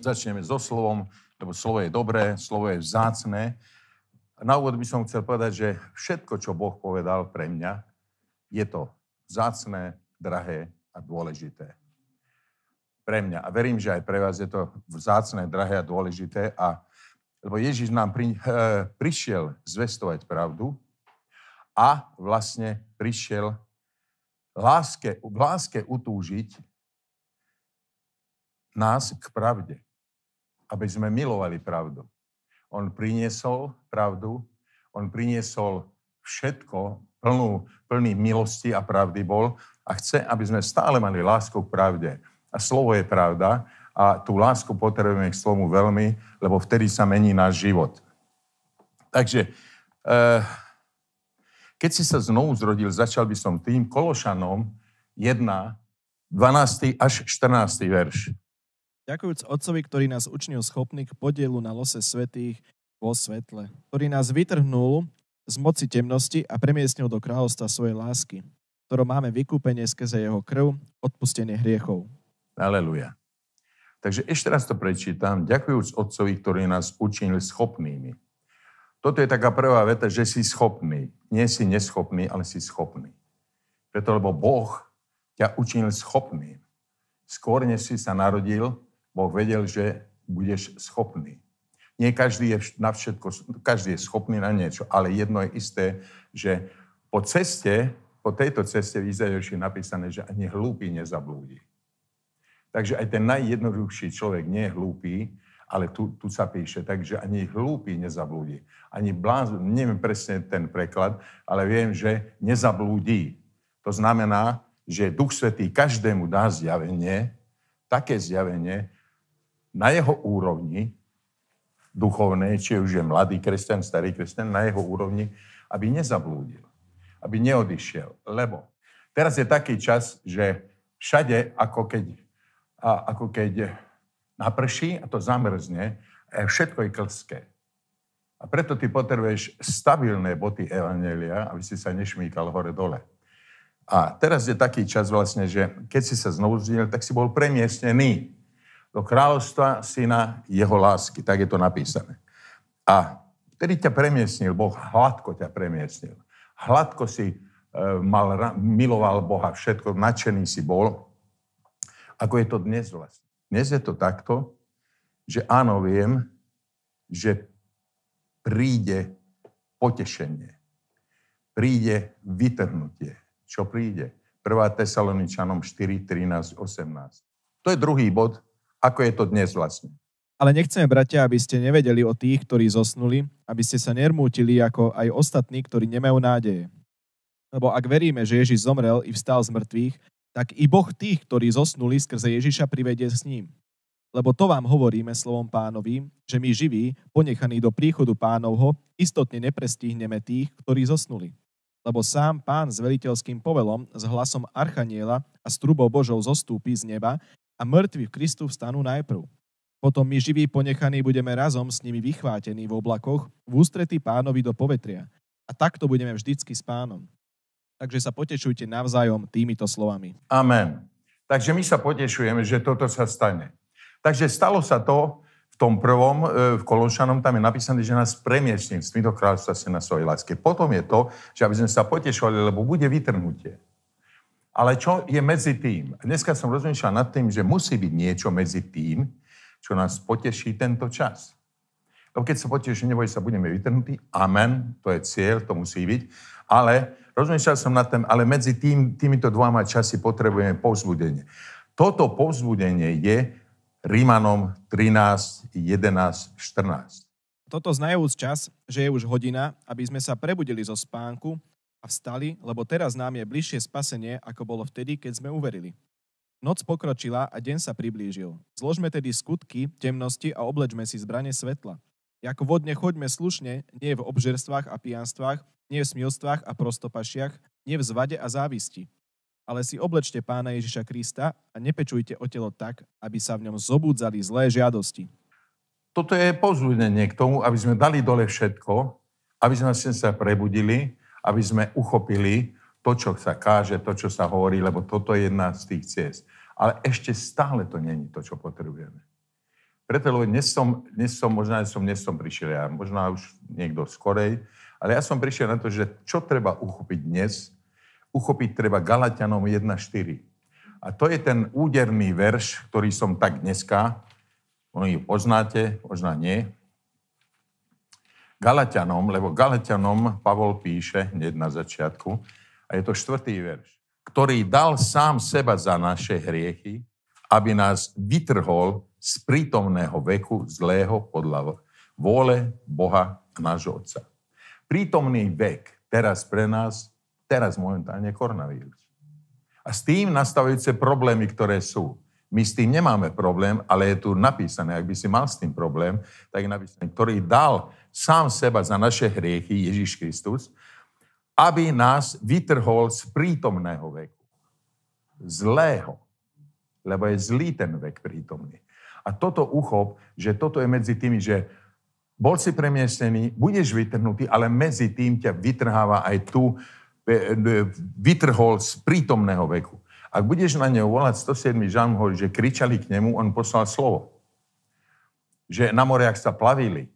Začneme so slovom, lebo slovo je dobré, slovo je vzácné. Na úvod by som chcel povedať, že všetko, čo Boh povedal pre mňa, je to vzácné, drahé a dôležité. Pre mňa. A verím, že aj pre vás je to vzácné, drahé a dôležité. A, lebo Ježiš nám pri, e, prišiel zvestovať pravdu a vlastne prišiel láske, láske utúžiť nás k pravde aby sme milovali pravdu. On priniesol pravdu, on priniesol všetko, plnú, plný milosti a pravdy bol a chce, aby sme stále mali lásku k pravde. A slovo je pravda a tú lásku potrebujeme k slovu veľmi, lebo vtedy sa mení náš život. Takže, eh, keď si sa znovu zrodil, začal by som tým Kološanom 1, 12. až 14. verš. Ďakujúc Otcovi, ktorý nás učinil schopný k podielu na lose svetých vo svetle, ktorý nás vytrhnul z moci temnosti a premiestnil do kráľovstva svojej lásky, ktorom máme vykúpenie skrze jeho krv, odpustenie hriechov. Aleluja. Takže ešte raz to prečítam. Ďakujúc Otcovi, ktorý nás učinil schopnými. Toto je taká prvá veta, že si schopný. Nie si neschopný, ale si schopný. Preto, lebo Boh ťa učinil schopným. Skôr, než si sa narodil, Boh vedel, že budeš schopný. Nie každý je na všetko, každý je schopný na niečo, ale jedno je isté, že po ceste, po tejto ceste v Izajoši je napísané, že ani hlúpy nezablúdi. Takže aj ten najjednoduchší človek nie je hlúpy, ale tu, tu sa píše, takže ani hlúpy nezablúdi. Ani blázon, neviem presne ten preklad, ale viem, že nezablúdi. To znamená, že Duch Svetý každému dá zjavenie, také zjavenie, na jeho úrovni duchovnej, či už je mladý kresťan, starý kresťan, na jeho úrovni, aby nezablúdil, aby neodišiel. Lebo teraz je taký čas, že všade, ako keď, ako keď naprší a to zamrzne, všetko je klské. A preto ty potrebuješ stabilné boty Evangelia, aby si sa nešmýkal hore-dole. A teraz je taký čas vlastne, že keď si sa znovu zdiel, tak si bol premiestnený do kráľovstva syna jeho lásky. Tak je to napísané. A vtedy ťa premiesnil Boh, hladko ťa premiesnil. Hladko si e, mal, miloval Boha, všetko, nadšený si bol. Ako je to dnes vlastne? Dnes je to takto, že áno, viem, že príde potešenie. Príde vytrhnutie. Čo príde? 1. Tesaloničanom 4, 13, 18. To je druhý bod, ako je to dnes vlastne. Ale nechceme, bratia, aby ste nevedeli o tých, ktorí zosnuli, aby ste sa nermútili ako aj ostatní, ktorí nemajú nádeje. Lebo ak veríme, že Ježiš zomrel i vstal z mŕtvych, tak i Boh tých, ktorí zosnuli skrze Ježiša, privedie s ním. Lebo to vám hovoríme slovom pánovi, že my živí, ponechaní do príchodu pánovho, istotne neprestihneme tých, ktorí zosnuli. Lebo sám pán s veliteľským povelom, s hlasom archaniela a s trubou Božou zostúpi z neba a mŕtvi v Kristu vstanú najprv. Potom my živí ponechaní budeme razom s nimi vychvátení v oblakoch v ústretí pánovi do povetria. A takto budeme vždycky s pánom. Takže sa potešujte navzájom týmito slovami. Amen. Takže my sa potešujeme, že toto sa stane. Takže stalo sa to v tom prvom, e, v Kološanom, tam je napísané, že nás premiestnil z do kráľstva sa na svojej láske. Potom je to, že aby sme sa potešovali, lebo bude vytrhnutie. Ale čo je medzi tým? Dneska som rozmýšľal nad tým, že musí byť niečo medzi tým, čo nás poteší tento čas. Lebo keď sa poteší, neboj sa, budeme vytrhnutí. Amen, to je cieľ, to musí byť. Ale rozmýšľal som nad tým, ale medzi tým, týmito dvoma časy potrebujeme povzbudenie. Toto povzbudenie je Rímanom 13, 11, 14. Toto znajúc čas, že je už hodina, aby sme sa prebudili zo spánku a vstali, lebo teraz nám je bližšie spasenie, ako bolo vtedy, keď sme uverili. Noc pokročila a deň sa priblížil. Zložme tedy skutky temnosti a oblečme si zbranie svetla. Jako vodne choďme slušne, nie v obžerstvách a pijanstvách, nie v smilstvách a prostopašiach, nie v zvade a závisti. Ale si oblečte pána Ježiša Krista a nepečujte o telo tak, aby sa v ňom zobúdzali zlé žiadosti. Toto je pozvúdenie k tomu, aby sme dali dole všetko, aby sme sa prebudili aby sme uchopili to, čo sa káže, to, čo sa hovorí, lebo toto je jedna z tých ciest. Ale ešte stále to není to, čo potrebujeme. Preto, lebo dnes som, dnes som, možno som, dnes som prišiel ja, možno už niekto skorej, ale ja som prišiel na to, že čo treba uchopiť dnes? Uchopiť treba Galatianom 1.4. A to je ten úderný verš, ktorý som tak dneska, oni poznáte, možno nie, Galatianom, lebo Galatianom Pavol píše hneď na začiatku, a je to štvrtý verš, ktorý dal sám seba za naše hriechy, aby nás vytrhol z prítomného veku zlého podľa vôle Boha a nášho Otca. Prítomný vek teraz pre nás, teraz momentálne koronavírus. A s tým nastavujúce problémy, ktoré sú. My s tým nemáme problém, ale je tu napísané, ak by si mal s tým problém, tak je napísané, ktorý dal sám seba za naše hriechy, Ježiš Kristus, aby nás vytrhol z prítomného veku. Zlého. Lebo je zlý ten vek prítomný. A toto uchop, že toto je medzi tými, že bol si premiestnený, budeš vytrhnutý, ale medzi tým ťa vytrháva aj tu, e, e, vytrhol z prítomného veku. Ak budeš na neho volať 107. žalm, že kričali k nemu, on poslal slovo. Že na moriach sa plavili.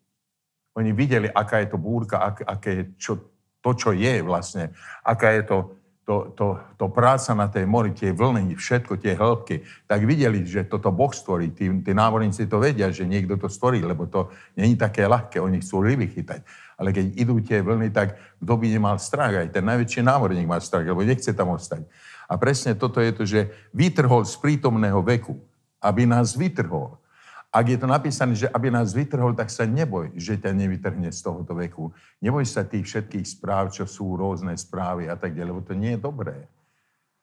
Oni videli, aká je to búrka, ak, aké, čo, to, čo je vlastne, aká je to to, to, to práca na tej mori, tie vlny, všetko, tie hĺbky, tak videli, že toto Boh stvorí. Tí, tí námorníci to vedia, že niekto to stvorí, lebo to není také ľahké, oni chcú ryby chytať. Ale keď idú tie vlny, tak kto by nemal strach? Aj ten najväčší námorník má strach, lebo nechce tam ostať. A presne toto je to, že vytrhol z prítomného veku, aby nás vytrhol. Ak je to napísané, že aby nás vytrhol, tak sa neboj, že ťa nevytrhne z tohoto veku. Neboj sa tých všetkých správ, čo sú rôzne správy a tak ďalej, lebo to nie je dobré.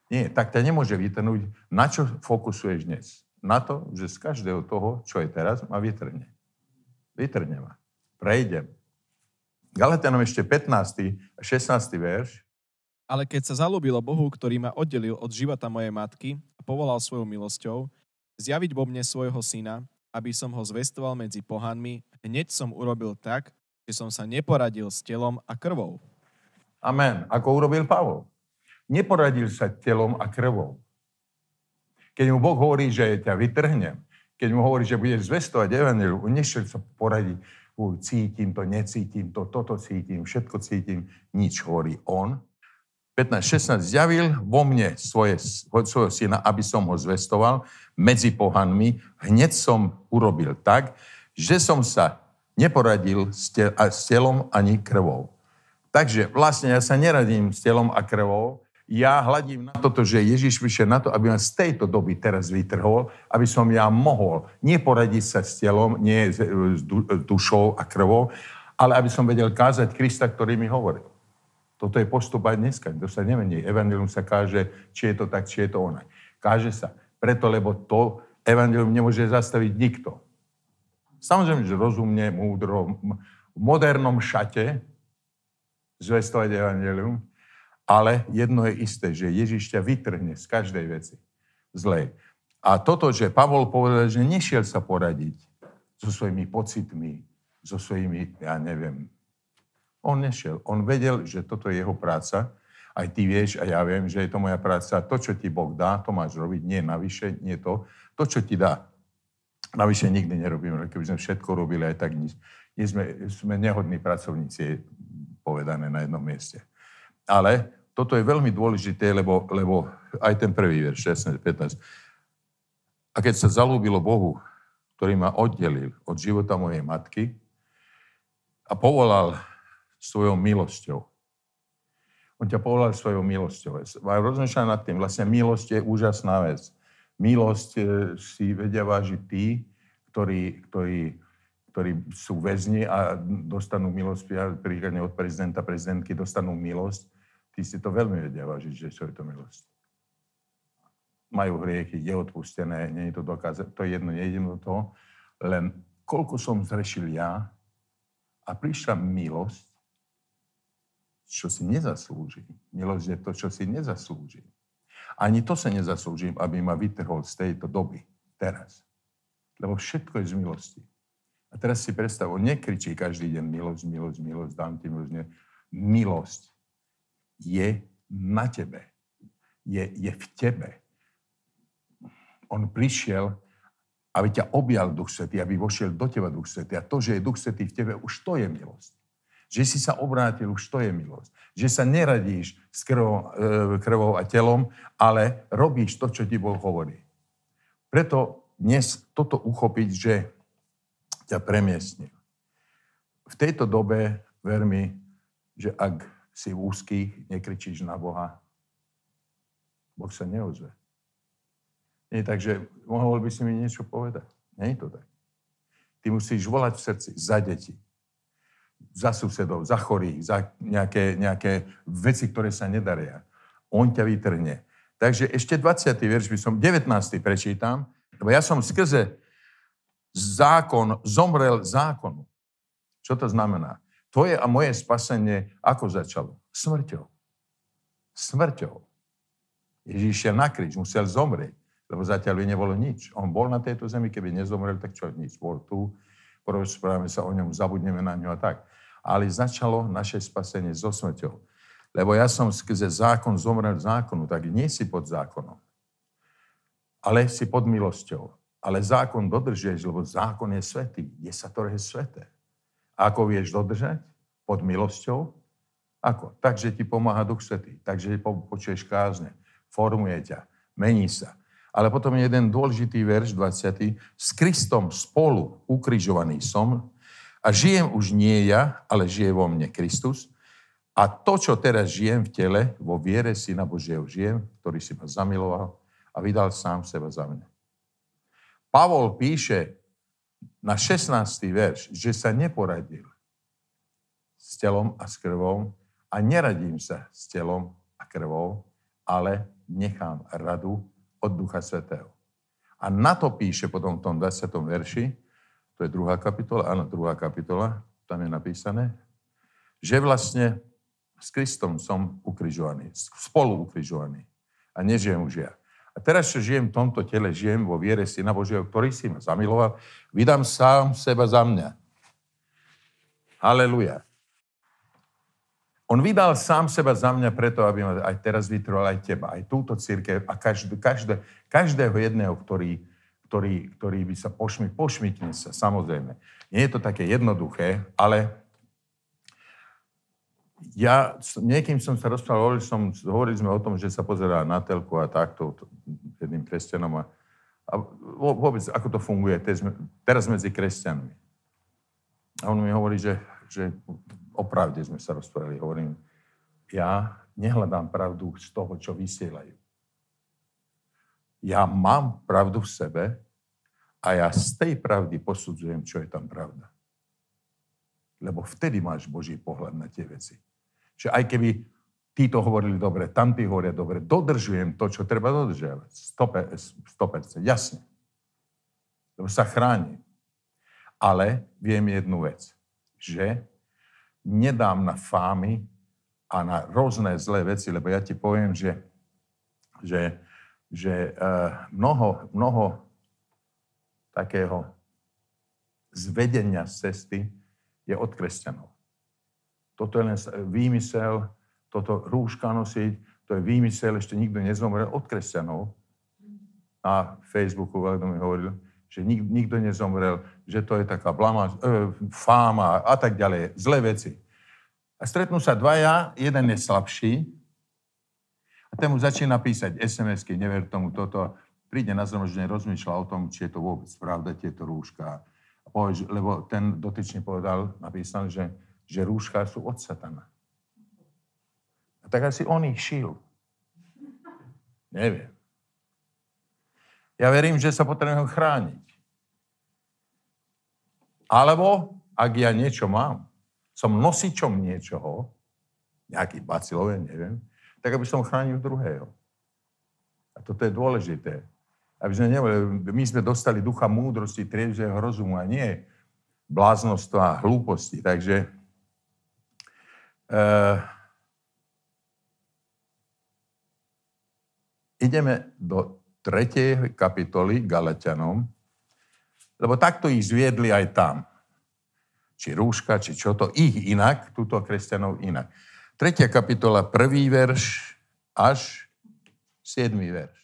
Nie, tak ťa nemôže vytrhnúť. Na čo fokusuješ dnes? Na to, že z každého toho, čo je teraz, ma vytrhne. Vytrhne ma. Prejdem. Galatianom ešte 15. a 16. verš. Ale keď sa zalúbilo Bohu, ktorý ma oddelil od života mojej matky a povolal svojou milosťou, zjaviť vo mne svojho syna, aby som ho zvestoval medzi pohanmi, hneď som urobil tak, že som sa neporadil s telom a krvou. Amen. Ako urobil Pavol. Neporadil sa telom a krvou. Keď mu Boh hovorí, že ťa vytrhnem, keď mu hovorí, že budeš zvestovať evangeliu, nešiel sa poradiť, cítim to, necítim to, toto cítim, všetko cítim, nič hovorí on. 15, 16 zjavil vo mne svoje, svojho syna, aby som ho zvestoval medzi pohanmi. Hneď som urobil tak, že som sa neporadil s, tel, s telom ani krvou. Takže vlastne ja sa neradím s telom a krvou, ja hľadím na toto, že Ježiš vyšiel na to, aby ma z tejto doby teraz vytrhol, aby som ja mohol neporadiť sa s telom, nie s dušou a krvou, ale aby som vedel kázať Krista, ktorý mi hovoril. Toto je postup aj dneska. To sa nemení. Evangelium sa káže, či je to tak, či je to onaj. Káže sa. Preto, lebo to evangelium nemôže zastaviť nikto. Samozrejme, že rozumne, múdro, v modernom šate zvestovať evangelium, ale jedno je isté, že Ježiš ťa vytrhne z každej veci zlej. A toto, že Pavol povedal, že nešiel sa poradiť so svojimi pocitmi, so svojimi, ja neviem, on nešiel. On vedel, že toto je jeho práca. Aj ty vieš a ja viem, že je to moja práca. To, čo ti Boh dá, to máš robiť. Nie navyše, nie to. To, čo ti dá. Navyše nikdy nerobíme. Keby sme všetko robili aj tak, nie sme, sme nehodní pracovníci, povedané na jednom mieste. Ale toto je veľmi dôležité, lebo, lebo aj ten prvý verš, 16, 15. A keď sa zalúbilo Bohu, ktorý ma oddelil od života mojej matky a povolal svojou milosťou. On ťa povolal svojou milosťou. A rozmýšľam nad tým, vlastne milosť je úžasná vec. Milosť e, si vedia vážiť tí, ktorí, ktorí, ktorí sú väzni a dostanú milosť, príkladne od prezidenta, prezidentky dostanú milosť. Tí si to veľmi vedia vážiť, že čo to milosť. Majú hriechy, je odpustené, nie je to dokázané. To je jedno, nejdem do toho. Len koľko som zrešil ja a prišla milosť, čo si nezaslúži. Milosť je to, čo si nezaslúži. Ani to sa nezaslúžim, aby ma vytrhol z tejto doby. Teraz. Lebo všetko je z milosti. A teraz si predstav, on nekričí každý deň milosť, milosť, milosť, dám ti milosť. Nie. Milosť je na tebe. Je, je v tebe. On prišiel aby ťa objal Duch Svetý, aby vošiel do teba Duch Svetý. A to, že je Duch Svetý v tebe, už to je milosť. Že si sa obrátil, už to je milosť. Že sa neradíš s krvou, e, krvou a telom, ale robíš to, čo ti Boh hovorí. Preto dnes toto uchopiť, že ťa premiestnil. V tejto dobe, ver mi, že ak si v úzkých, nekričíš na Boha, Boh sa neozve. Nie, takže mohol by si mi niečo povedať. Nie je to tak. Ty musíš volať v srdci za deti, za susedov, za chorých, za nejaké, nejaké veci, ktoré sa nedaria. On ťa vytrhne. Takže ešte 20. verš by som, 19. prečítam, lebo ja som skrze zákon zomrel zákonu. Čo to znamená? Tvoje a moje spasenie ako začalo? Smrťou. Smrťou. Ježíš šiel na kríž, musel zomrieť lebo zatiaľ by nebolo nič. On bol na tejto zemi, keby nezomrel, tak čo, nič. Bol tu, porozprávame sa o ňom, zabudneme na ňo a tak. Ale začalo naše spasenie so smrťou. Lebo ja som skrze zákon zomrel zákonu, tak nie si pod zákonom. Ale si pod milosťou. Ale zákon dodržieš, lebo zákon je svetý. Je sa to je sveté. A ako vieš dodržať? Pod milosťou? Ako? Takže ti pomáha Duch Svetý. Takže počuješ kázne. Formuje ťa. Mení sa. Ale potom je jeden dôležitý verš, 20. S Kristom spolu ukrižovaný som a žijem už nie ja, ale žije vo mne Kristus. A to, čo teraz žijem v tele, vo viere Syna Božieho žijem, ktorý si ma zamiloval a vydal sám seba za mňa. Pavol píše na 16. verš, že sa neporadil s telom a s krvou a neradím sa s telom a krvou, ale nechám radu od Ducha Svetého. A na to píše potom v tom 20. verši, to je druhá kapitola, áno, druhá kapitola, tam je napísané, že vlastne s Kristom som ukrižovaný, spolu ukrižovaný. A nežijem už ja. A teraz, čo žijem v tomto tele, žijem vo viere Syna Božieho, ktorý si ma zamiloval, vydám sám seba za mňa. Haleluja. On vydal sám seba za mňa preto, aby ma aj teraz vytrval aj teba, aj túto církev a každé, každé, každého jedného, ktorý, ktorý, ktorý by sa pošmi, pošmitne sa, samozrejme. Nie je to také jednoduché, ale ja, niekým som sa rozprával, hovorili, som, hovorili sme o tom, že sa pozerá na telku a takto jedným kresťanom a, a vôbec, ako to funguje teraz medzi kresťanmi. A on mi hovorí, že, že opravde sme sa rozprávali, hovorím, ja nehľadám pravdu z toho, čo vysielajú. Ja mám pravdu v sebe a ja z tej pravdy posudzujem, čo je tam pravda. Lebo vtedy máš Boží pohľad na tie veci. Že aj keby títo hovorili dobre, tamtí hovoria dobre, dodržujem to, čo treba dodržiavať. 100%, 100% jasne. Lebo sa chráni. Ale viem jednu vec, že nedám na fámy a na rôzne zlé veci, lebo ja ti poviem, že, že, že uh, mnoho, mnoho takého zvedenia z cesty je od kresťanov. Toto je len výmysel, toto rúška nosiť, to je výmysel, ešte nikto nezomrel od kresťanov. Na Facebooku veľmi mi hovoril, že nik, nikto nezomrel, že to je taká blama, e, fáma a tak ďalej, zlé veci. A stretnú sa dvaja, jeden je slabší a ten mu začína písať SMS-ky, never tomu toto. Príde na zhromaždenie, rozmýšľa o tom, či je to vôbec pravda, tieto rúška. A povie, lebo ten dotyčný povedal, napísal, že, že rúška sú od satana. A tak asi on ich šil. Neviem. Ja verím, že sa potrebujem chrániť. Alebo, ak ja niečo mám, som nosičom niečoho, nejaký bacilov, neviem, tak aby som chránil druhého. A toto je dôležité. Aby sme neboli, my sme dostali ducha múdrosti, triezvého rozumu a nie bláznostva a hlúposti. Takže uh, ideme do 3. kapitoly Galatianom, lebo takto ich zviedli aj tam. Či rúška, či čo to, ich inak, túto kresťanov inak. 3. kapitola, prvý verš až 7. verš.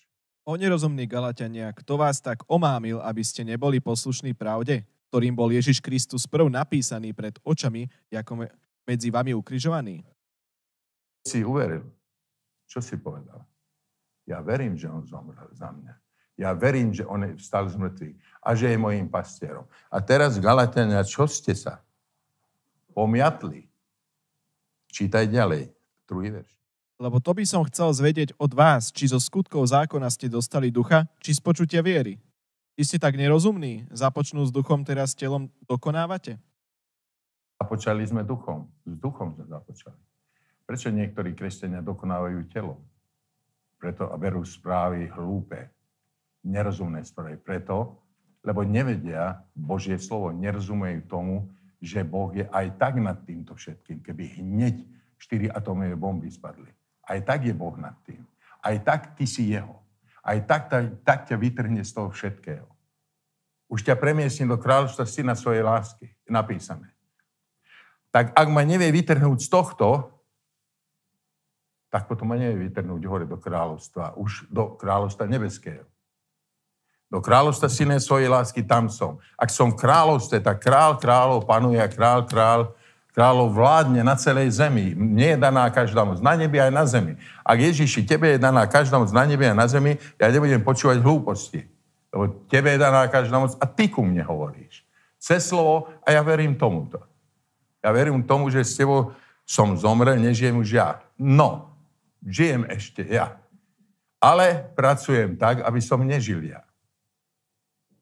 O nerozumní Galatiania, kto vás tak omámil, aby ste neboli poslušní pravde, ktorým bol Ježiš Kristus prv napísaný pred očami, ako medzi vami ukrižovaný? Si uveril. Čo si povedal? Ja verím, že on zomrel za mňa. Ja verím, že on vstal z mŕtvych a že je mojim pastierom. A teraz, Galatania, čo ste sa? Pomiatli. Čítaj ďalej, druhý verš. Lebo to by som chcel zvedieť od vás, či zo skutkov zákona ste dostali ducha, či z počutia viery. Vy ste tak nerozumní, započnú s duchom, teraz s telom dokonávate? Započali sme duchom. S duchom sme započali. Prečo niektorí kresťania dokonávajú telo? Preto a berú správy hlúpe, nerozumné správy. Preto, lebo nevedia Božie slovo, nerozumejú tomu, že Boh je aj tak nad týmto všetkým, keby hneď štyri atómové bomby spadli. Aj tak je Boh nad tým. Aj tak ty si jeho. Aj tak, tak, tak ťa vytrhne z toho všetkého. Už ťa premiesni do kráľovstva syna svojej lásky. Napísané. Tak ak ma nevie vytrhnúť z tohto, tak potom ma nevie vytrhnúť hore do kráľovstva. Už do kráľovstva nebeského. Do kráľovstva syna svojej lásky tam som. Ak som v kráľovstve, tak král kráľov panuje a král král kráľov vládne na celej zemi. Mne je daná každá moc na nebi aj na zemi. Ak Ježiši, tebe je daná každá moc na nebi a na zemi, ja nebudem počúvať hlúposti. Lebo tebe je daná každá moc a ty ku mne hovoríš. Cez slovo a ja verím tomuto. Ja verím tomu, že s tebou som zomrel, nežijem už ja. No, žijem ešte ja. Ale pracujem tak, aby som nežil ja.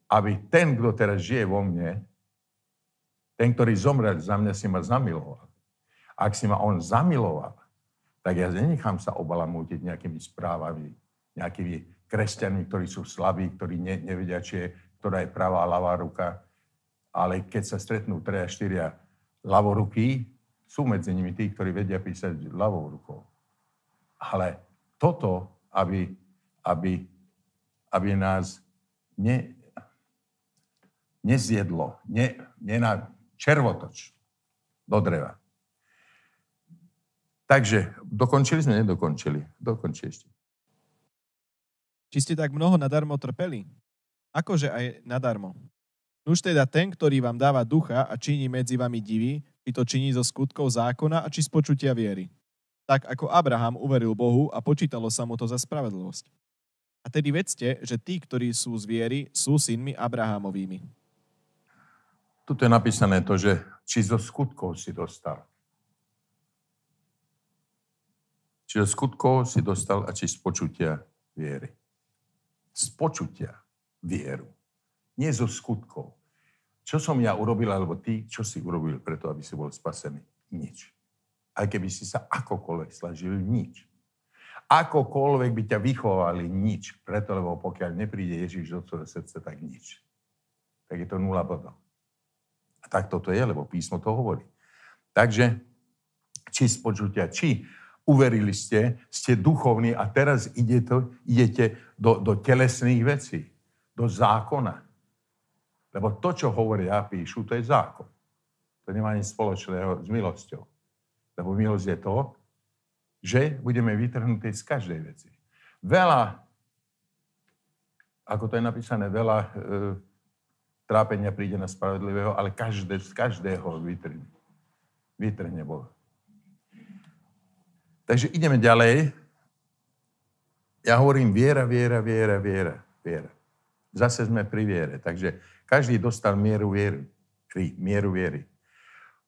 Aby ten, kto teraz žije vo mne, ten, ktorý zomrel za mňa, si ma zamiloval. Ak si ma on zamiloval, tak ja nenechám sa obalamútiť nejakými správami, nejakými kresťanmi, ktorí sú slabí, ktorí ne, nevedia, či je, ktorá je pravá a ľavá ruka. Ale keď sa stretnú treja, štyria ľavoruky, sú medzi nimi tí, ktorí vedia písať ľavou rukou. Ale toto, aby, aby, aby nás ne, nezjedlo, ne, ne, červotoč do dreva. Takže dokončili sme, nedokončili. Dokonči ešte. Či ste tak mnoho nadarmo trpeli? Akože aj nadarmo. Už teda ten, ktorý vám dáva ducha a činí medzi vami divy, či to činí zo skutkov zákona a či z počutia viery. Tak ako Abraham uveril Bohu a počítalo sa mu to za spravedlivosť. A tedy vedzte, že tí, ktorí sú z viery, sú synmi Abrahamovými. Tuto je napísané to, že či zo skutkov si dostal. Či zo skutkov si dostal a či z počutia viery. Z počutia vieru. Nie zo skutkov. Čo som ja urobil, alebo ty, čo si urobil preto, aby si bol spasený? Nič. Aj keby si sa akokoľvek slažil, nič. Akokoľvek by ťa vychovali, nič. Preto, lebo pokiaľ nepríde Ježiš do tvojho srdca, tak nič. Tak je to nula bodov. A tak toto je, lebo písmo to hovorí. Takže, či z počutia, či uverili ste, ste duchovní a teraz idete, idete do, do telesných vecí, do zákona. Lebo to, čo hovoria a píšu, to je zákon. To nemá nič spoločného s milosťou. Lebo milosť je to, že budeme vytrhnutí z každej veci. Veľa, ako to je napísané, veľa e, trápenia príde na spravedlivého, ale každé, z každého vytrhne. Vytrhne Boh. Takže ideme ďalej. Ja hovorím viera, viera, viera, viera, viera. Zase sme pri viere. Takže každý dostal mieru viery. Mieru viery.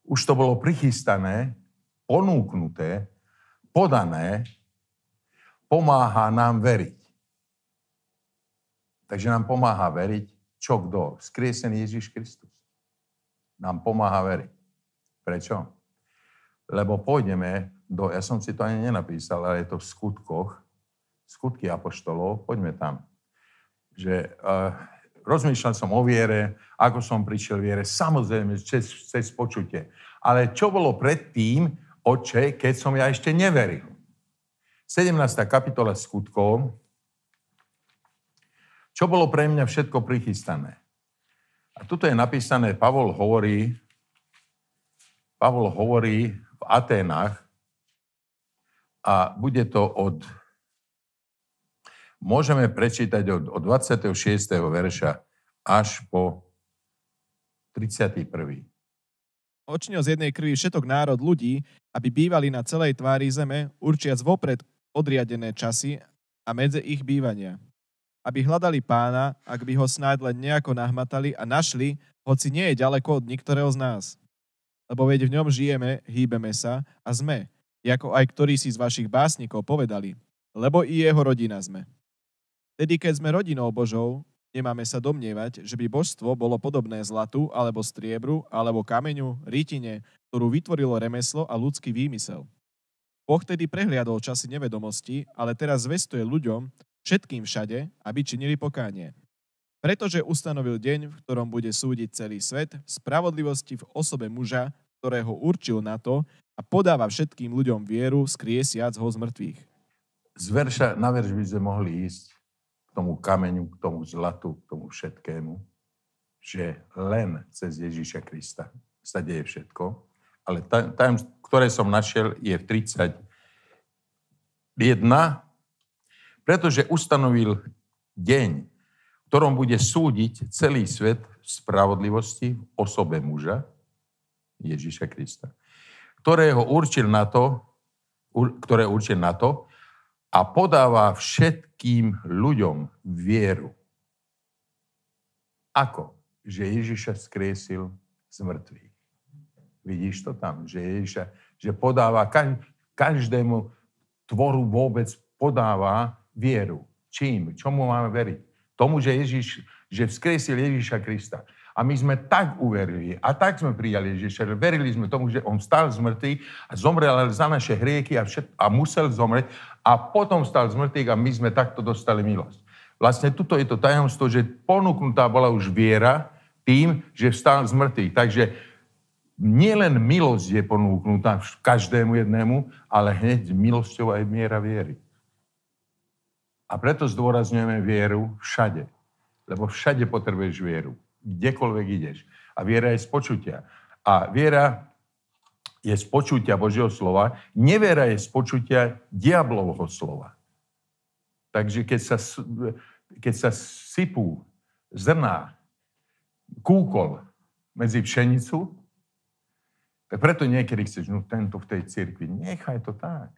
Už to bolo prichystané, ponúknuté, podané, pomáha nám veriť. Takže nám pomáha veriť, čo kto? Skriesený Ježiš Kristus. Nám pomáha veriť. Prečo? Lebo pôjdeme do, ja som si to ani nenapísal, ale je to v skutkoch, skutky apoštolov, poďme tam. Že uh, rozmýšľal som o viere, ako som prišiel viere, samozrejme cez, cez počutie. Ale čo bolo predtým, oče, keď som ja ešte neveril? 17. kapitola skutkov, čo bolo pre mňa všetko prichystané? A tuto je napísané, Pavol hovorí, Pavol hovorí v Aténach a bude to od môžeme prečítať od, od 26. verša až po 31. Očňo z jednej krvi všetok národ ľudí, aby bývali na celej tvári zeme, určiac vopred odriadené časy a medze ich bývania. Aby hľadali pána, ak by ho snáď len nejako nahmatali a našli, hoci nie je ďaleko od niektorého z nás. Lebo veď v ňom žijeme, hýbeme sa a sme, ako aj ktorí si z vašich básnikov povedali, lebo i jeho rodina sme. Tedy, keď sme rodinou Božou, nemáme sa domnievať, že by božstvo bolo podobné zlatu, alebo striebru, alebo kameňu, rítine, ktorú vytvorilo remeslo a ľudský výmysel. Boh tedy prehliadol časy nevedomosti, ale teraz zvestuje ľuďom, všetkým všade, aby činili pokánie. Pretože ustanovil deň, v ktorom bude súdiť celý svet, spravodlivosti v osobe muža, ktorého určil na to a podáva všetkým ľuďom vieru, skriesiac ho z mŕtvych. Z verša na verš by sme mohli ísť tomu kameňu, k tomu zlatu, k tomu všetkému, že len cez Ježíša Krista sa deje všetko. Ale tam, ktoré som našiel, je v 31, pretože ustanovil deň, v ktorom bude súdiť celý svet spravodlivosti v osobe muža, Ježíša Krista, ktorého určil na to, ktoré určil na to a podáva všetkým ľuďom vieru. Ako? Že Ježiša skriesil z mŕtvych. Vidíš to tam? Že Ježiša, že podáva každému tvoru vôbec podáva vieru. Čím? Čomu máme veriť? Tomu, že Ježiš, že vzkriesil Ježiša Krista. A my sme tak uverili a tak sme prijali Ježiša, verili sme tomu, že on stal z mŕtvych a zomrel za naše hrieky a, všet, a musel zomrieť a potom stal z mŕtvych a my sme takto dostali milosť. Vlastne tuto je to tajomstvo, že ponúknutá bola už viera tým, že vstal z mŕtvych. Takže nielen milosť je ponúknutá každému jednému, ale hneď milosťou aj miera viery. A preto zdôrazňujeme vieru všade. Lebo všade potrebuješ vieru kdekoľvek ideš. A viera je z počutia. A viera je z počutia Božieho slova, neviera je z počutia diablovho slova. Takže keď sa, keď sa sypú zrná, kúkol medzi pšenicu, tak preto niekedy chceš, no tento v tej cirkvi, nechaj to tak.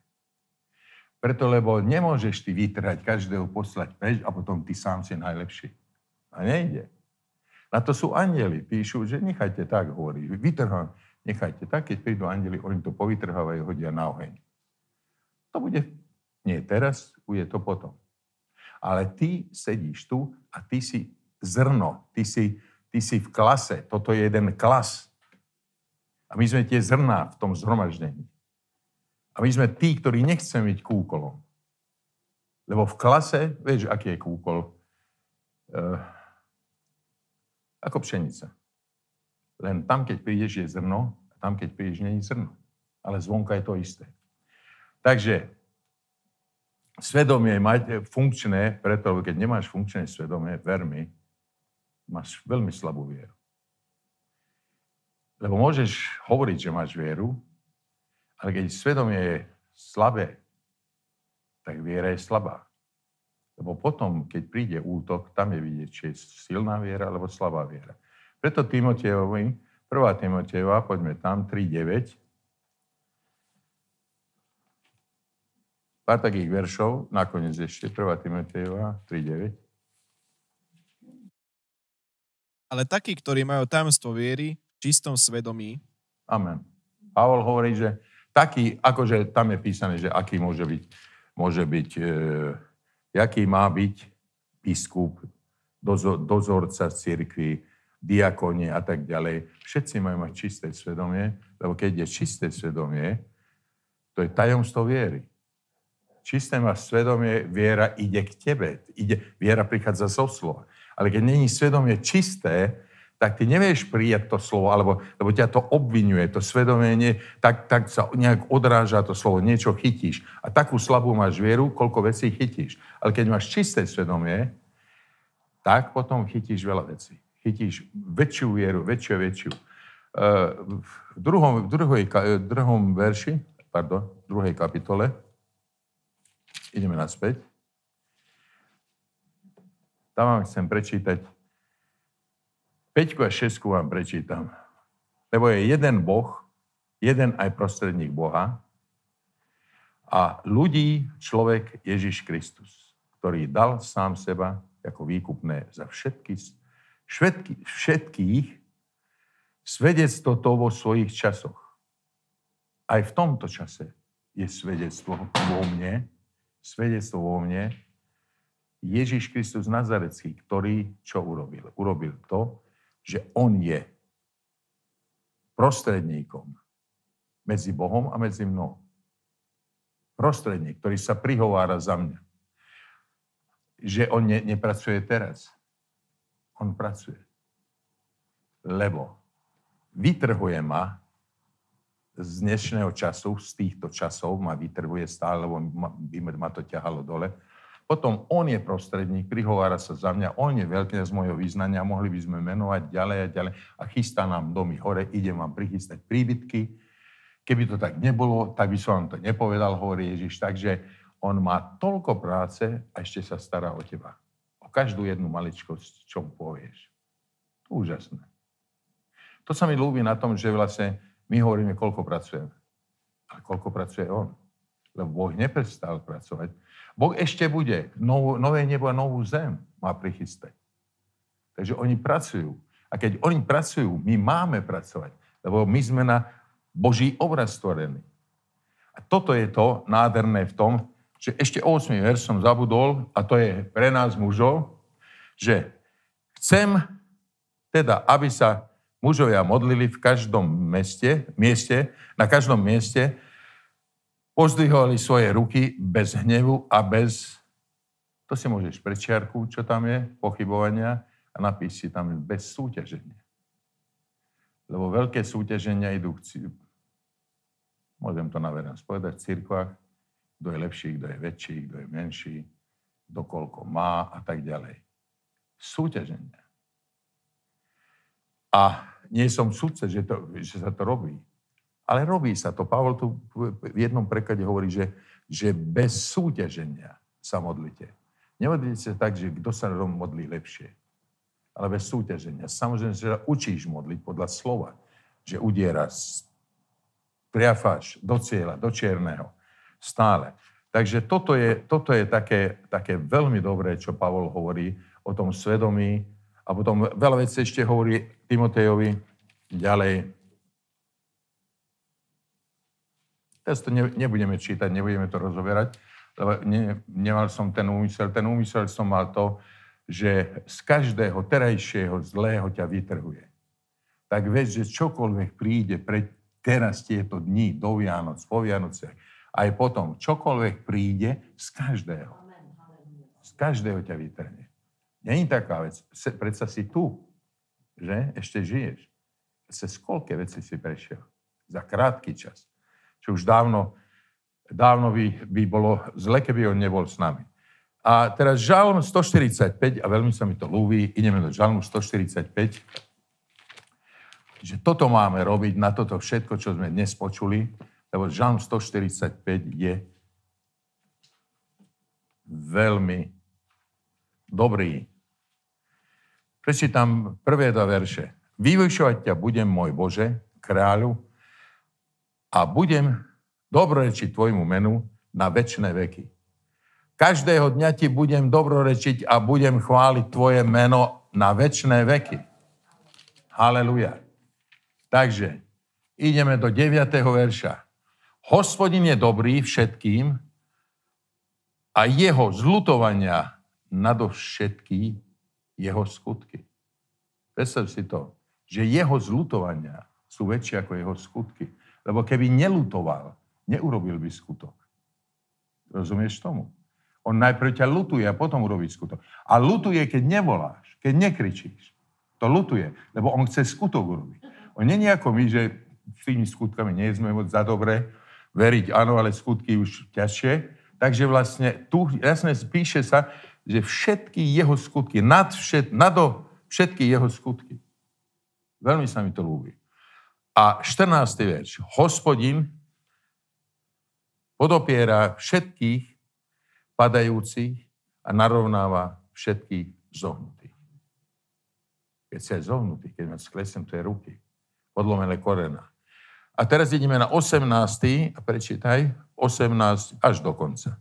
Preto, lebo nemôžeš ty vytrhať každého poslať preč a potom ty sám si najlepší. A nejde. Na to sú anjeli. Píšu, že nechajte tak, hovorí. Vytrhám, nechajte tak, keď prídu anjeli, oni to povytrhávajú, hodia na oheň. To bude nie teraz, bude to potom. Ale ty sedíš tu a ty si zrno, ty si, ty si v klase. Toto je jeden klas. A my sme tie zrná v tom zhromaždení. A my sme tí, ktorí nechceme byť kúkolom. Lebo v klase, vieš, aký je kúkol? Uh, ako pšenica. Len tam, keď prídeš, je zrno, a tam, keď prídeš, je zrno. Ale zvonka je to isté. Takže svedomie mať funkčné, preto, keď nemáš funkčné svedomie, ver mi, máš veľmi slabú vieru. Lebo môžeš hovoriť, že máš vieru, ale keď svedomie je slabé, tak viera je slabá. Lebo potom, keď príde útok, tam je vidieť, či je silná viera alebo slabá viera. Preto Timotejovi, 1. Timotejova, poďme tam, 3.9. Pár takých veršov, nakoniec ešte 1. Timotejova, 3.9. Ale takí, ktorí majú tajomstvo viery v čistom svedomí. Amen. Pavol hovorí, že taký, akože tam je písané, že aký môže byť, môže byť e, jaký má byť biskup, dozor, dozorca cirkvi, diakonie a tak ďalej. Všetci majú mať čisté svedomie, lebo keď je čisté svedomie, to je tajomstvo viery. Čisté má svedomie, viera ide k tebe. Ide, viera prichádza zo slova. Ale keď není svedomie čisté, tak ty nevieš prijať to slovo, alebo, lebo ťa to obvinuje, to svedomie, nie, tak, tak sa nejak odráža to slovo, niečo chytíš. A takú slabú máš vieru, koľko vecí chytíš. Ale keď máš čisté svedomie, tak potom chytíš veľa vecí. Chytíš väčšiu vieru, väčšiu väčšiu. Uh, v, druhom, v druhej, v druhom verši, pardon, v druhej kapitole, ideme naspäť, Tam vám chcem prečítať 5 a 6 vám prečítam. Lebo je jeden Boh, jeden aj prostredník Boha a ľudí človek Ježiš Kristus, ktorý dal sám seba ako výkupné za všetky, všetky, všetkých svedectvo to vo svojich časoch. Aj v tomto čase je svedectvo vo mne, svedectvo vo mne, Ježiš Kristus Nazarecký, ktorý čo urobil? Urobil to, že on je prostredníkom medzi Bohom a medzi mnou. Prostredník, ktorý sa prihovára za mňa. Že on ne, nepracuje teraz. On pracuje. Lebo vytrhuje ma z dnešného času, z týchto časov ma vytrhuje stále, lebo by ma to ťahalo dole potom on je prostredník, prihovára sa za mňa, on je veľký z mojho význania, mohli by sme menovať ďalej a ďalej a chystá nám domy hore, idem vám prichystať príbytky. Keby to tak nebolo, tak by som vám to nepovedal, hovorí Ježiš. Takže on má toľko práce a ešte sa stará o teba. O každú jednu maličkosť, čo mu povieš. Úžasné. To sa mi ľúbi na tom, že vlastne my hovoríme, koľko pracujeme. Ale koľko pracuje on. Lebo Boh neprestal pracovať Boh ešte bude novú, nové nebo a novú zem má prichystať. Takže oni pracujú. A keď oni pracujú, my máme pracovať. Lebo my sme na Boží obraz stvorení. A toto je to nádherné v tom, že ešte 8. verš som zabudol, a to je pre nás mužov, že chcem teda, aby sa mužovia modlili v každom meste, mieste, na každom mieste, pozdvihovali svoje ruky bez hnevu a bez, to si môžeš prečiarku, čo tam je, pochybovania a napíš si tam bez súťaženia. Lebo veľké súťaženia idú, môžem to na verejnosť povedať, v cirkvách, kto je lepší, kto je väčší, kto je menší, kto má a tak ďalej. Súťaženia. A nie som sudce, že, to, že sa to robí. Ale robí sa to. Pavol tu v jednom preklade hovorí, že, že bez súťaženia sa modlite. Nemodlite sa tak, že kto sa modlí lepšie. Ale bez súťaženia. Samozrejme, že učíš modliť podľa slova. Že udieraš, priafáš do cieľa, do čierneho. Stále. Takže toto je, toto je také, také veľmi dobré, čo Pavol hovorí o tom svedomí. A potom veľa vecí ešte hovorí Timotejovi ďalej, Teraz to ne, nebudeme čítať, nebudeme to rozoberať, lebo ne, nemal som ten úmysel. Ten úmysel som mal to, že z každého terajšieho zlého ťa vytrhuje. Tak vieš, že čokoľvek príde pre teraz tieto dni, do Vianoc, po Vianoce, aj potom, čokoľvek príde, z každého. Z každého ťa vytrhne. Není taká vec. Predsa si tu, že? Ešte žiješ. Cez koľké veci si prešiel? Za krátky čas čo už dávno, dávno by, by bolo zle, keby on nebol s nami. A teraz žalm 145, a veľmi sa mi to ľúbi, ideme do žalmu 145, že toto máme robiť na toto všetko, čo sme dnes počuli, lebo žalm 145 je veľmi dobrý. Prečítam prvé dva verše. Vyvyšovať ťa budem, môj Bože, kráľu, a budem dobrorečiť tvojmu menu na väčšie veky. Každého dňa ti budem dobrorečiť a budem chváliť tvoje meno na väčšie veky. Haleluja. Takže ideme do 9. verša. Hospodin je dobrý všetkým a jeho zlutovania nadovšetky jeho skutky. Predstav si to, že jeho zlutovania sú väčšie ako jeho skutky. Lebo keby nelutoval, neurobil by skutok. Rozumieš tomu? On najprv ťa lutuje a potom urobí skutok. A lutuje, keď nevoláš, keď nekričíš. To lutuje, lebo on chce skutok urobiť. On je ako my, že s tými skutkami nie sme moc za dobre, veriť áno, ale skutky už ťažšie. Takže vlastne tu jasne píše sa, že všetky jeho skutky, nad, všet, nado všetky jeho skutky. Veľmi sa mi to ľúbi. A 14. verš. Hospodin podopiera všetkých padajúcich a narovnáva všetkých zohnutých. Keď si aj zohnutý, keď máš sklesnuté ruky, podlomené korena. A teraz ideme na 18. a prečítaj 18 až do konca.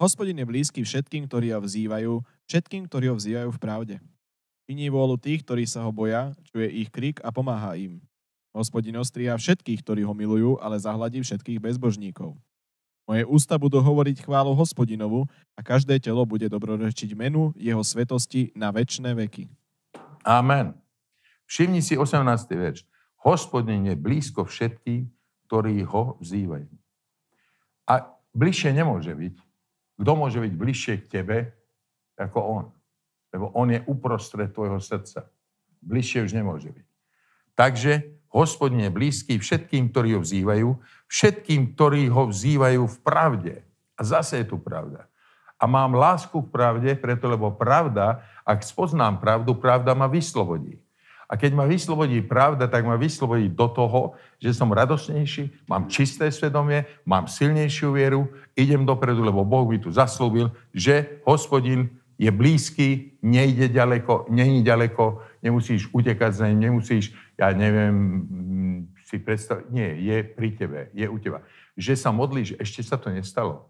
Hospodin je blízky všetkým, ktorí ho vzývajú, všetkým, ktorí ho vzývajú v pravde. Činí vôľu tých, ktorí sa ho boja, čuje ich krik a pomáha im. Hospodin ostriha všetkých, ktorí ho milujú, ale zahladí všetkých bezbožníkov. Moje ústa budú hovoriť chválu hospodinovu a každé telo bude dobrorečiť menu jeho svetosti na väčšie veky. Amen. Všimni si 18. verš. Hospodin je blízko všetkým, ktorí ho vzývajú. A bližšie nemôže byť. Kto môže byť bližšie k tebe ako on? Lebo on je uprostred tvojho srdca. Bližšie už nemôže byť. Takže Hospodin je blízky všetkým, ktorí ho vzývajú, všetkým, ktorí ho vzývajú v pravde. A zase je tu pravda. A mám lásku k pravde, preto lebo pravda, ak spoznám pravdu, pravda ma vyslobodí. A keď ma vyslobodí pravda, tak ma vyslobodí do toho, že som radosnejší, mám čisté svedomie, mám silnejšiu vieru, idem dopredu, lebo Boh mi tu zaslúbil, že hospodin je blízky, nejde ďaleko, není ďaleko, nemusíš utekať za ním, nemusíš, ja neviem, mm, si predstaviť, nie, je pri tebe, je u teba. Že sa modlíš, ešte sa to nestalo.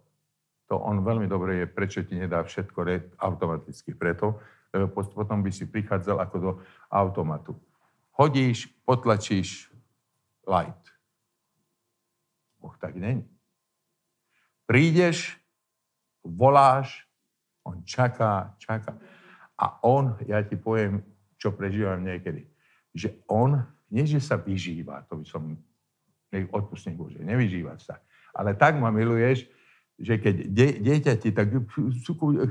To on veľmi dobre je, prečo ti nedá všetko automaticky. Preto, potom by si prichádzal ako do automatu. Hodíš, potlačíš light. Boh tak není. Prídeš, voláš, on čaká, čaká. A on, ja ti poviem, čo prežívam niekedy. Že on, nie že sa vyžíva, to by som, odpustím Bože, nevyžíva sa, ale tak ma miluješ, že keď de, dieťa ti tak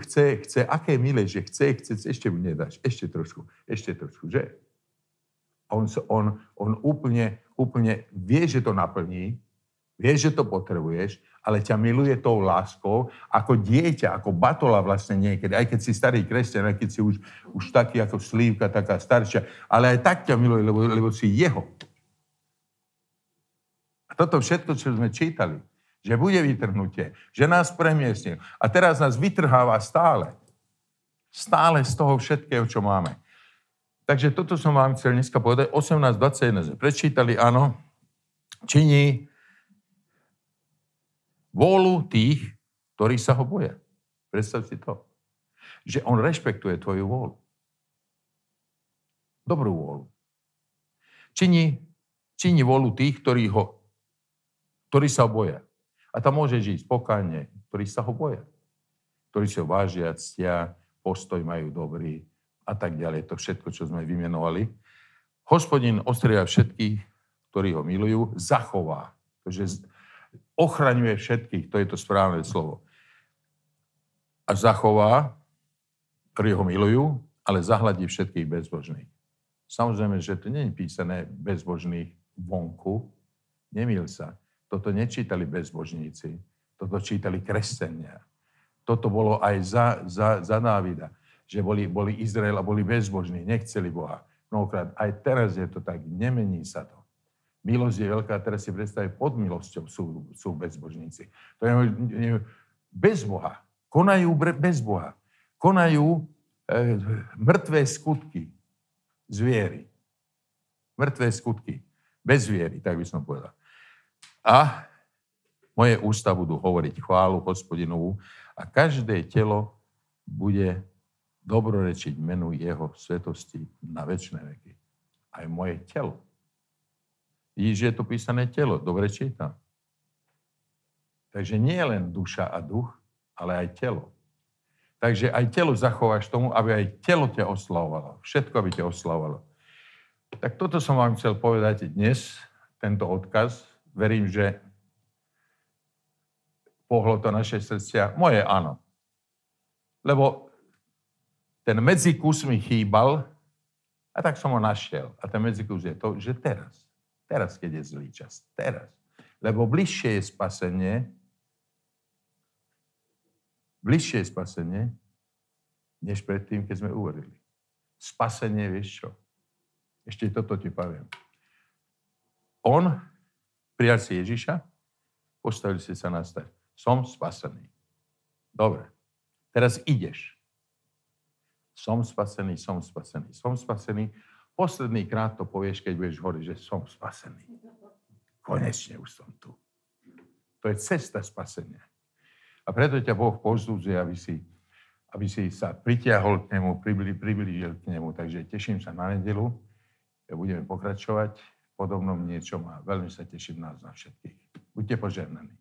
chce, chce, aké milé, že chce, chce, ešte mu nedáš, ešte trošku, ešte trošku, že? On, on, on úplne, úplne vie, že to naplní, vie, že to potrebuješ ale ťa miluje tou láskou, ako dieťa, ako batola vlastne niekedy, aj keď si starý kresťan, aj keď si už, už taký ako slívka, taká staršia, ale aj tak ťa miluje, lebo, lebo si jeho. A toto všetko, čo sme čítali, že bude vytrhnutie, že nás premiestnil. A teraz nás vytrháva stále. Stále z toho všetkého, čo máme. Takže toto som vám chcel dneska povedať. 18.21 sme prečítali, áno. Činí vôľu tých, ktorí sa ho boja. Predstav si to. Že on rešpektuje tvoju vôľu. Dobrú vôľu. Čini, čini vôľu tých, ktorí, ho, ktorí sa ho boja. A tam môže žiť spokojne, ktorí sa ho boja. Ktorí si ho vážia, ctia, postoj majú dobrý a tak ďalej. To všetko, čo sme vymenovali. Hospodin ostria všetkých, ktorí ho milujú, zachová. Takže ochraňuje všetkých, to je to správne slovo. A zachová, ktorí ho milujú, ale zahladí všetkých bezbožných. Samozrejme, že to nie je písané bezbožných vonku. Nemýl sa. Toto nečítali bezbožníci. Toto čítali kresťania. Toto bolo aj za, za, za Dávida, že boli, boli Izrael a boli bezbožní, nechceli Boha. Mnohokrát aj teraz je to tak, nemení sa to. Milosť je veľká, teraz si predstaviť, pod milosťou sú, sú bezbožníci. To je bez Boha. Konajú bez Boha. Konajú e, mŕtvé skutky z viery. Mŕtvé skutky. Bez viery, tak by som povedal. A moje ústa budú hovoriť chválu hospodinovú a každé telo bude dobrorečiť menu jeho svetosti na väčšie veky. Aj moje telo Že je to písané telo. Dobre čítam. Takže nie len duša a duch, ale aj telo. Takže aj telo zachováš tomu, aby aj telo ťa oslavovalo. Všetko, aby ťa oslavovalo. Tak toto som vám chcel povedať dnes, tento odkaz. Verím, že pohlo to naše srdcia. Moje áno. Lebo ten medzikus mi chýbal a tak som ho našiel. A ten medzikus je to, že teraz Teraz, keď je zlý čas. Teraz. Lebo bližšie je spasenie, bližšie je spasenie, než predtým, keď sme uverili. Spasenie, vieš čo? Ešte toto ti poviem. On prijal si Ježiša, postavili si sa na stať. Som spasený. Dobre. Teraz ideš. Som spasený, som spasený, som spasený. Posledný krát to povieš, keď budeš hovoriť, že som spasený. Konečne už som tu. To je cesta spasenia. A preto ťa Boh pozúdzuje, aby si, aby si sa pritiahol k nemu, priblížil k nemu. Takže teším sa na nedelu. Budeme pokračovať podobnom niečom a veľmi sa teším nás na všetkých. Buďte požehnaní.